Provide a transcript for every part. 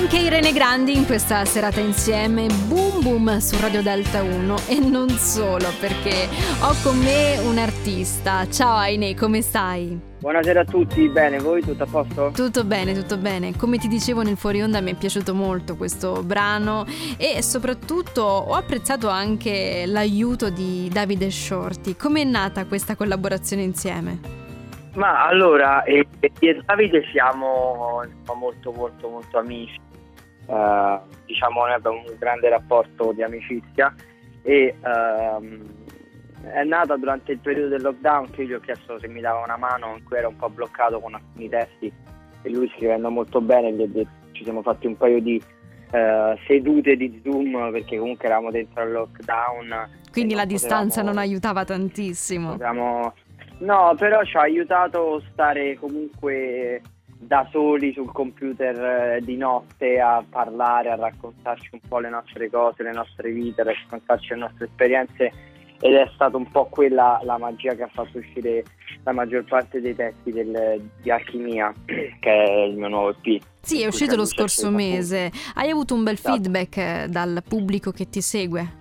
Anche Irene Grandi in questa serata insieme, boom boom su Radio Delta 1 e non solo perché ho con me un artista. Ciao Aine, come stai? Buonasera a tutti, bene, voi tutto a posto? Tutto bene, tutto bene. Come ti dicevo nel fuori onda mi è piaciuto molto questo brano e soprattutto ho apprezzato anche l'aiuto di Davide Shorty. Come è nata questa collaborazione insieme? Ma allora, eh, io e Davide siamo molto molto molto amici, uh, diciamo noi abbiamo un grande rapporto di amicizia e uh, è nata durante il periodo del lockdown che io gli ho chiesto se mi dava una mano in cui era un po' bloccato con alcuni testi e lui scrivendo molto bene gli ho detto, ci siamo fatti un paio di uh, sedute di Zoom perché comunque eravamo dentro al lockdown. Quindi la distanza non aiutava tantissimo. Potevamo No, però ci ha aiutato stare comunque da soli sul computer eh, di notte a parlare, a raccontarci un po' le nostre cose, le nostre vite, a raccontarci le nostre esperienze ed è stata un po' quella la magia che ha fatto uscire la maggior parte dei testi del, di Alchimia, che è il mio nuovo EP. Sì, è uscito lo scorso mese. Hai avuto un bel esatto. feedback eh, dal pubblico che ti segue?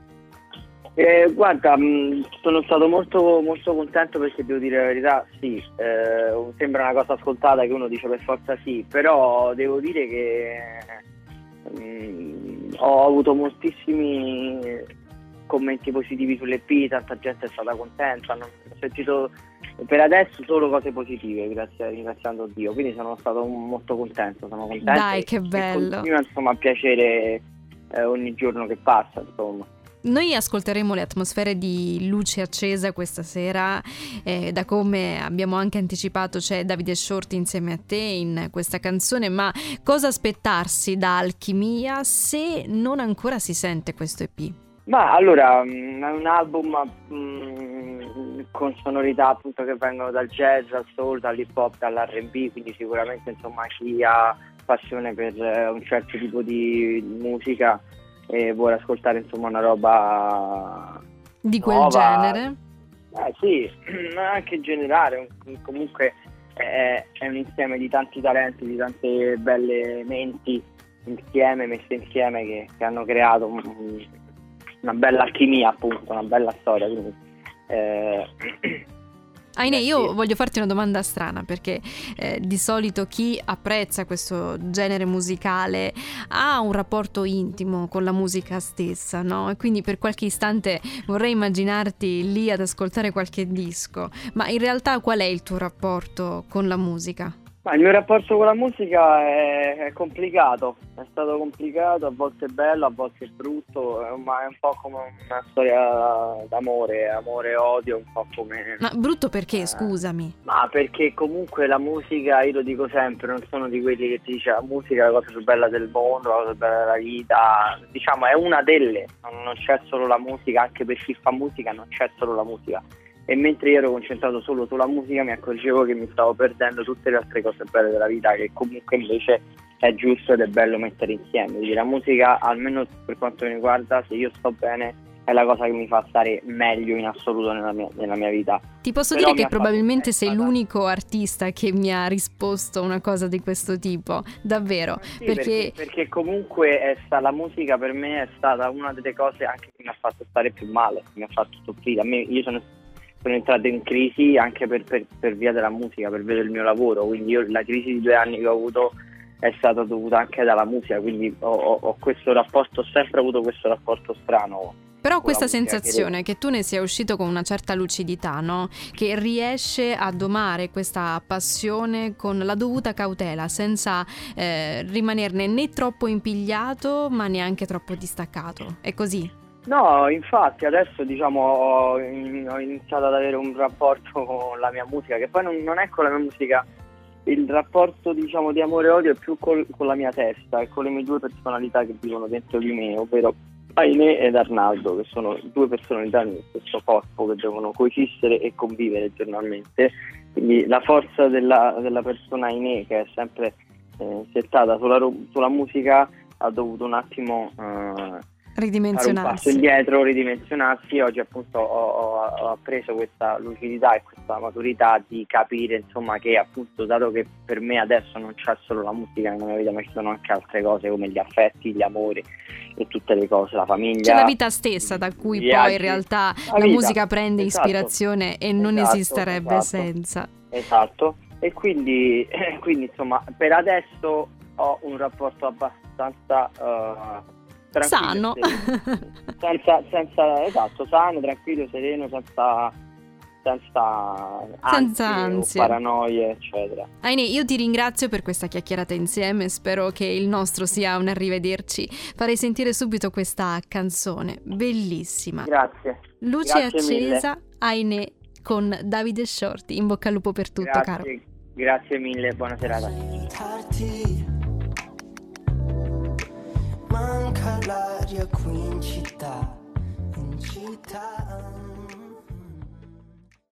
Eh, guarda, mh, mm, sono stato molto, molto contento perché devo dire la verità, sì, eh, sembra una cosa ascoltata che uno dice per forza sì, però devo dire che mh, mm, ho avuto moltissimi commenti positivi sull'EP, tanta gente è stata contenta, ho sentito per adesso solo cose positive, grazie, ringraziando Dio, quindi sono stato molto contento, sono contento. Dai, che bello! Continua insomma a piacere eh, ogni giorno che passa, insomma. Noi ascolteremo le atmosfere di Luce Accesa questa sera, eh, da come abbiamo anche anticipato c'è Davide Shorty insieme a te in questa canzone, ma cosa aspettarsi da Alchimia se non ancora si sente questo EP? Ma allora, mm, è un album mh, mm, con sonorità appunto che vengono dal jazz, dal soul, dall'hip hop, dall'R&B, quindi sicuramente insomma chi ha passione per eh, un certo tipo di musica e vuole ascoltare insomma una roba di quel nuova. genere? Eh, sì, anche in generale, comunque è, è, un insieme di tanti talenti, di tante belle menti insieme, messe insieme che, che hanno creato un, una bella alchimia appunto, una bella storia. Quindi, eh, Aine, io voglio farti una domanda strana perché eh, di solito chi apprezza questo genere musicale ha un rapporto intimo con la musica stessa, no? E quindi per qualche istante vorrei immaginarti lì ad ascoltare qualche disco, ma in realtà qual è il tuo rapporto con la musica? Ma il mio rapporto con la musica è, è, complicato, è stato complicato, a volte è bello, a volte è brutto, ma è un po' come una storia d'amore, amore e odio, un po' come... Ma brutto perché, eh, scusami? Ma perché comunque la musica, io lo dico sempre, non sono di quelli che ti dice la musica è la cosa più bella del mondo, la cosa più bella della vita, diciamo è una delle, non c'è solo la musica, anche per chi fa musica non c'è solo la musica e mentre io ero concentrato solo sulla musica mi accorgevo che mi stavo perdendo tutte le altre cose belle della vita che comunque invece è giusto ed è bello mettere insieme. Quindi la musica, almeno per quanto mi riguarda, se io sto bene è la cosa che mi fa stare meglio in assoluto nella mia, nella mia vita. Ti posso Però dire che probabilmente sei l'unico artista che mi ha risposto una cosa di questo tipo, davvero. Sì, perché... Perché, perché... comunque è stata, la musica per me è stata una delle cose anche che mi ha fatto stare più male, mi ha fatto soffrire. A me, io sono sono entrato in crisi anche per, per, per, via della musica, per via del mio lavoro, quindi io, la crisi di due anni che ho avuto è stata dovuta anche dalla musica, quindi ho, ho, ho questo rapporto, ho sempre avuto questo rapporto strano. Però questa sensazione che... tu ne sia uscito con una certa lucidità, no? che riesce a domare questa passione con la dovuta cautela, senza eh, rimanerne né troppo impigliato ma neanche troppo distaccato. È così? No, infatti adesso diciamo ho, iniziato ad avere un rapporto con la mia musica, che poi non, non è con la mia musica, il rapporto diciamo di amore e odio è più col, con la mia testa e con le mie due personalità che vivono dentro di me, ovvero Aine ed Arnaldo, che sono due personalità nello stesso corpo che devono coesistere e convivere giornalmente. Quindi la forza della, della persona Aine, che è sempre eh, settata sulla, sulla, musica, ha dovuto un attimo... Eh, fare un passo indietro, ridimensionarsi. Oggi appunto ho, ho, preso questa lucidità e questa maturità di capire insomma che appunto dato che per me adesso non c'è solo la musica nella mia vita ma ci sono anche altre cose come gli affetti, gli amori e tutte le cose, la famiglia. C'è la vita stessa da cui viaggi, poi in realtà la, la musica prende esatto, ispirazione e non esatto, esisterebbe esatto, senza. Esatto. E quindi, quindi insomma per adesso ho un rapporto abbastanza uh, sano. senza, senza, esatto, sano, tranquillo, sereno, senza, senza, senza ansie, paranoie, eccetera. Aine, io ti ringrazio per questa chiacchierata insieme, spero che il nostro sia un arrivederci. Farei sentire subito questa canzone, bellissima. Grazie. Luce Grazie accesa, mille. Aine con Davide Shorty. In bocca al lupo per tutto, Grazie. caro. Grazie mille, buona serata. Manca l'aria qui in città, in città.